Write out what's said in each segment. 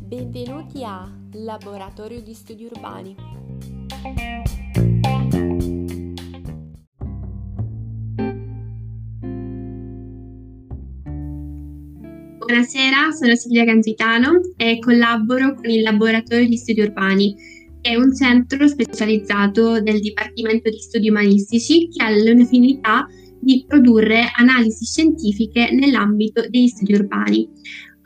Benvenuti a Laboratorio di Studi Urbani. Buonasera, sono Silvia Ganzitano e collaboro con il Laboratorio di Studi Urbani, che è un centro specializzato del Dipartimento di Studi Umanistici che ha la finalità di produrre analisi scientifiche nell'ambito degli studi urbani.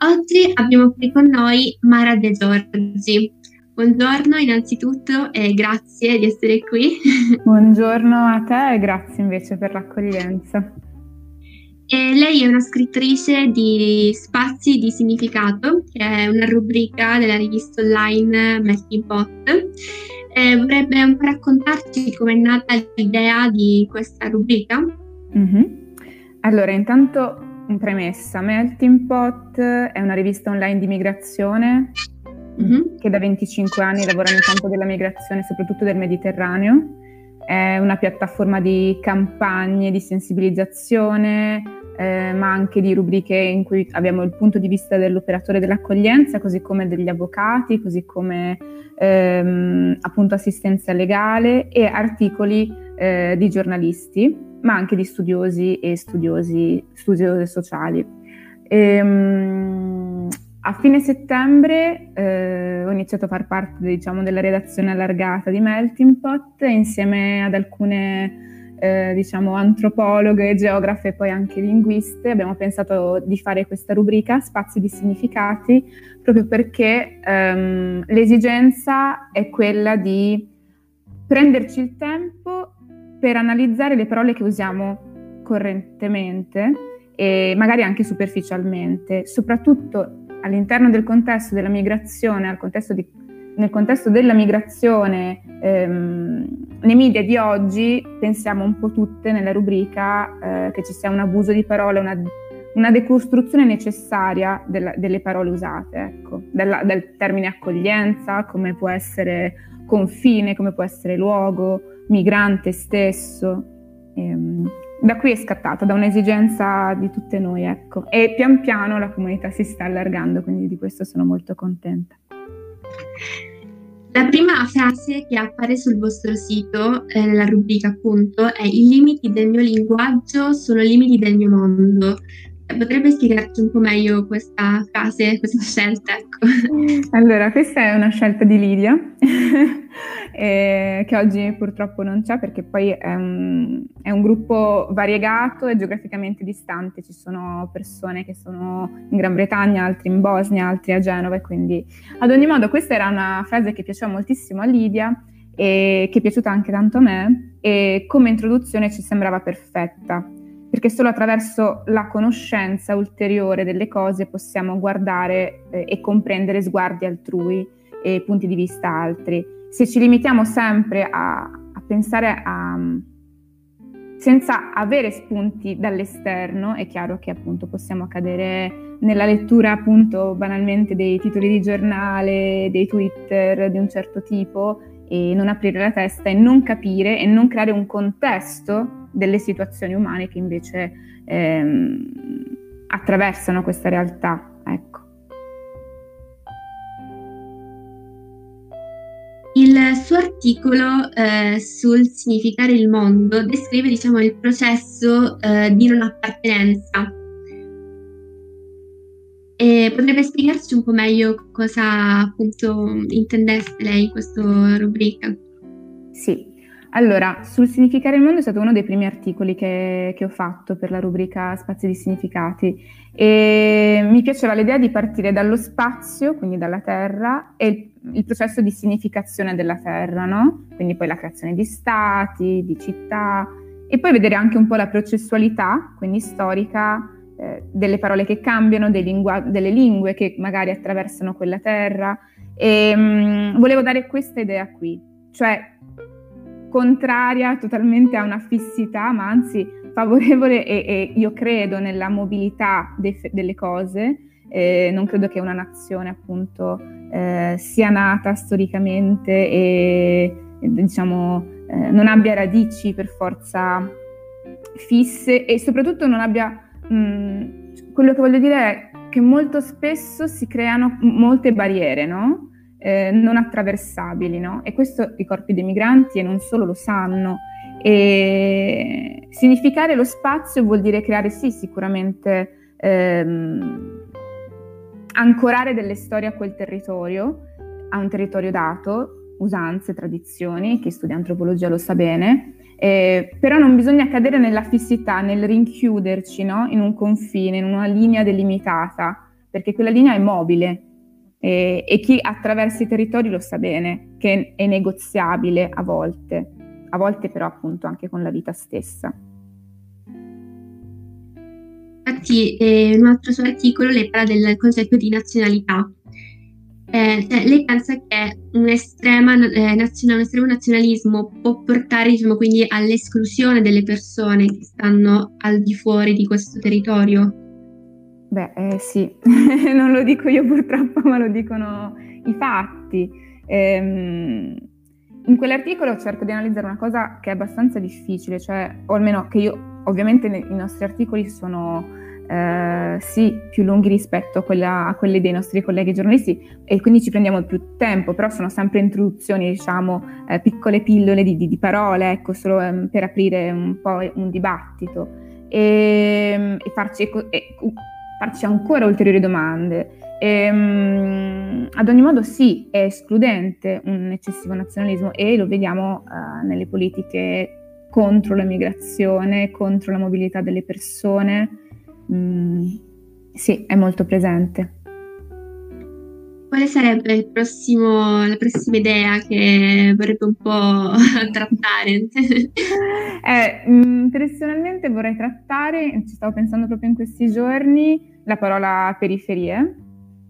Oggi abbiamo qui con noi Mara De Giorgi. Buongiorno innanzitutto e grazie di essere qui. Buongiorno a te e grazie invece per l'accoglienza. E lei è una scrittrice di Spazi di Significato, che è una rubrica della rivista online Melting Pot. E vorrebbe un po' raccontarci come è nata l'idea di questa rubrica? Mm-hmm. Allora, intanto in premessa, Melting Pot è una rivista online di migrazione mm-hmm. che da 25 anni lavora nel campo della migrazione, soprattutto del Mediterraneo. È una piattaforma di campagne di sensibilizzazione, eh, ma anche di rubriche in cui abbiamo il punto di vista dell'operatore dell'accoglienza, così come degli avvocati, così come ehm, appunto assistenza legale e articoli eh, di giornalisti, ma anche di studiosi e studiosi, studiose sociali. Ehm, a fine settembre eh, ho iniziato a far parte diciamo, della redazione allargata di Melting Pot insieme ad alcune eh, diciamo antropologhe, geografe e poi anche linguiste, abbiamo pensato di fare questa rubrica Spazi di significati proprio perché ehm, l'esigenza è quella di prenderci il tempo per analizzare le parole che usiamo correntemente e magari anche superficialmente, soprattutto all'interno del contesto della migrazione, contesto di, nel contesto della migrazione ehm, nei media di oggi pensiamo un po' tutte nella rubrica eh, che ci sia un abuso di parole, una, una decostruzione necessaria della, delle parole usate, ecco, della, del termine accoglienza, come può essere confine, come può essere luogo, migrante stesso. Ehm, da qui è scattata, da un'esigenza di tutte noi, ecco. E pian piano la comunità si sta allargando, quindi di questo sono molto contenta. La prima frase che appare sul vostro sito, eh, nella rubrica appunto, è i limiti del mio linguaggio sono limiti del mio mondo. Potrebbe spiegarci un po' meglio questa frase, questa scelta? Ecco. Allora, questa è una scelta di Lidia, eh, che oggi purtroppo non c'è perché poi è un, è un, gruppo variegato e geograficamente distante. Ci sono persone che sono in Gran Bretagna, altri in Bosnia, altri a Genova e quindi ad ogni modo questa era una frase che piaceva moltissimo a Lidia e che è piaciuta anche tanto a me e come introduzione ci sembrava perfetta perché solo attraverso la conoscenza ulteriore delle cose possiamo guardare eh, e comprendere sguardi altrui e punti di vista altri. Se ci limitiamo sempre a, a pensare a, senza avere spunti dall'esterno, è chiaro che appunto possiamo cadere nella lettura appunto banalmente dei titoli di giornale, dei Twitter di un certo tipo e non aprire la testa e non capire e non creare un contesto delle situazioni umane che invece ehm, attraversano questa realtà. Ecco. Il suo articolo eh, sul significare il mondo descrive diciamo, il processo eh, di non appartenenza. E potrebbe spiegarci un po' meglio cosa appunto intendesse lei in questa rubrica? Sì, allora, sul significare il mondo è stato uno dei primi articoli che, che, ho fatto per la rubrica Spazi di significati e mi piaceva l'idea di partire dallo spazio, quindi dalla Terra, e il, il processo di significazione della Terra, no? Quindi poi la creazione di stati, di città e poi vedere anche un po' la processualità, quindi storica, eh, delle parole che cambiano, lingua- delle lingue che magari attraversano quella terra. E mh, mm, volevo dare questa idea qui, cioè contraria totalmente a una fissità, ma anzi favorevole e, e io credo nella mobilità de, delle cose. Eh, non credo che una nazione appunto eh, sia nata storicamente e, diciamo eh, non abbia radici per forza fisse e soprattutto non abbia mh, quello che voglio dire è che molto spesso si creano molte barriere, no? Eh, non attraversabili, no? E questo i corpi dei migranti e non solo lo sanno. E significare lo spazio vuol dire creare, sì, sicuramente ehm, ancorare delle storie a quel territorio, a un territorio dato, usanze, tradizioni, chi studia antropologia lo sa bene, eh, però non bisogna cadere nella fissità, nel rinchiuderci no? in un confine, in una linea delimitata, perché quella linea è mobile e, e chi attraversa i territori lo sa bene, che è negoziabile a volte, a volte però appunto anche con la vita stessa. Infatti, eh, un altro suo articolo lei parla del concetto di nazionalità eh, cioè, lei pensa che un, estrema, eh, nazione, un estremo nazionalismo può portare diciamo, quindi all'esclusione delle persone che stanno al di fuori di questo territorio? Beh, eh, sì, non lo dico io purtroppo, ma lo dicono i fatti. Ehm, in quell'articolo cerco di analizzare una cosa che è abbastanza difficile, cioè, o almeno che io, ovviamente i nostri articoli sono eh, sì, più lunghi rispetto a, quella, a, quelli dei nostri colleghi giornalisti e quindi ci prendiamo più tempo, però sono sempre introduzioni, diciamo, eh, piccole pillole di, di, di parole, ecco, solo eh, per aprire un po' un dibattito e, ehm, e, farci, e farci, ancora ulteriori domande. E, um, ad ogni modo sì, è escludente un eccessivo nazionalismo e lo vediamo uh, nelle politiche contro la migrazione, contro la mobilità delle persone mm, sì, è molto presente. Quale sarebbe prossimo, la prossima idea che vorrebbe un po' trattare? eh, mm, personalmente vorrei trattare, ci stavo pensando proprio in questi giorni, la parola periferie,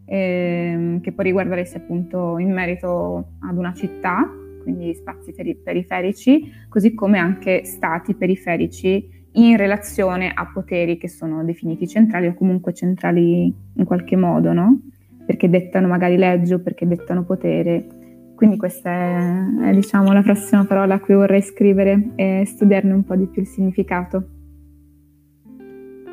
ehm, che può riguardarsi appunto in merito ad una città, quindi spazi periferici, così come anche stati periferici in relazione a poteri che sono definiti centrali o comunque centrali in qualche modo, no? Perché dettano magari legge o perché dettano potere. Quindi questa è, è diciamo, la prossima parola a cui vorrei scrivere e studiarne un po' di più il significato.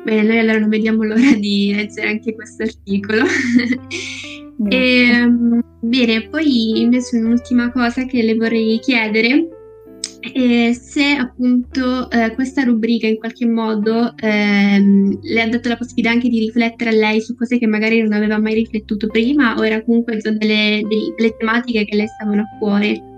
Bene, noi allora non vediamo l'ora di leggere anche questo articolo. e, ehm, bene, poi invece un'ultima cosa che le vorrei chiedere e se appunto eh, questa rubrica in qualche modo ehm, le ha dato la possibilità anche di riflettere a lei su cose che magari non aveva mai riflettuto prima o era comunque delle, delle, delle tematiche che le stavano a cuore.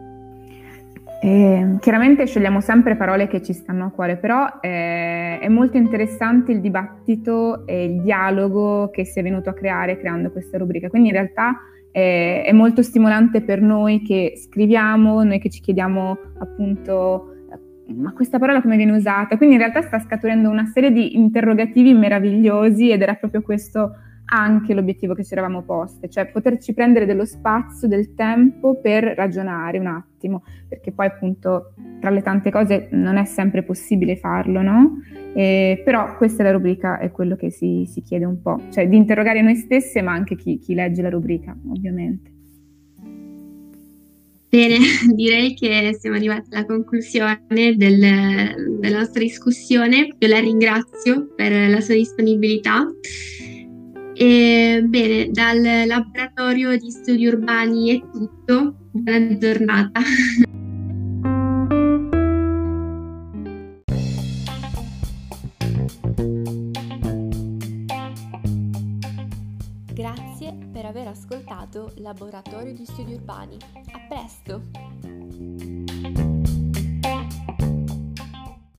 Eh, chiaramente scegliamo sempre parole che ci stanno a cuore, però eh, è molto interessante il dibattito e il dialogo che si è venuto a creare creando questa rubrica. Quindi in realtà è, è molto stimolante per noi che scriviamo, noi che ci chiediamo appunto ma questa parola come viene usata? Quindi in realtà sta scaturendo una serie di interrogativi meravigliosi ed era proprio questo anche l'obiettivo che ci eravamo poste, cioè poterci prendere dello spazio, del tempo per ragionare un attimo, perché poi appunto tra le tante cose non è sempre possibile farlo, no? E, però questa è la rubrica, è quello che si, si, chiede un po', cioè di interrogare noi stesse, ma anche chi, chi legge la rubrica, ovviamente. Bene, direi che siamo arrivati alla conclusione del, della nostra discussione. Io la ringrazio per la sua disponibilità. E, bene, dal laboratorio di studi urbani è tutto. Buona giornata. Grazie per aver ascoltato Laboratorio di Studi Urbani. A presto!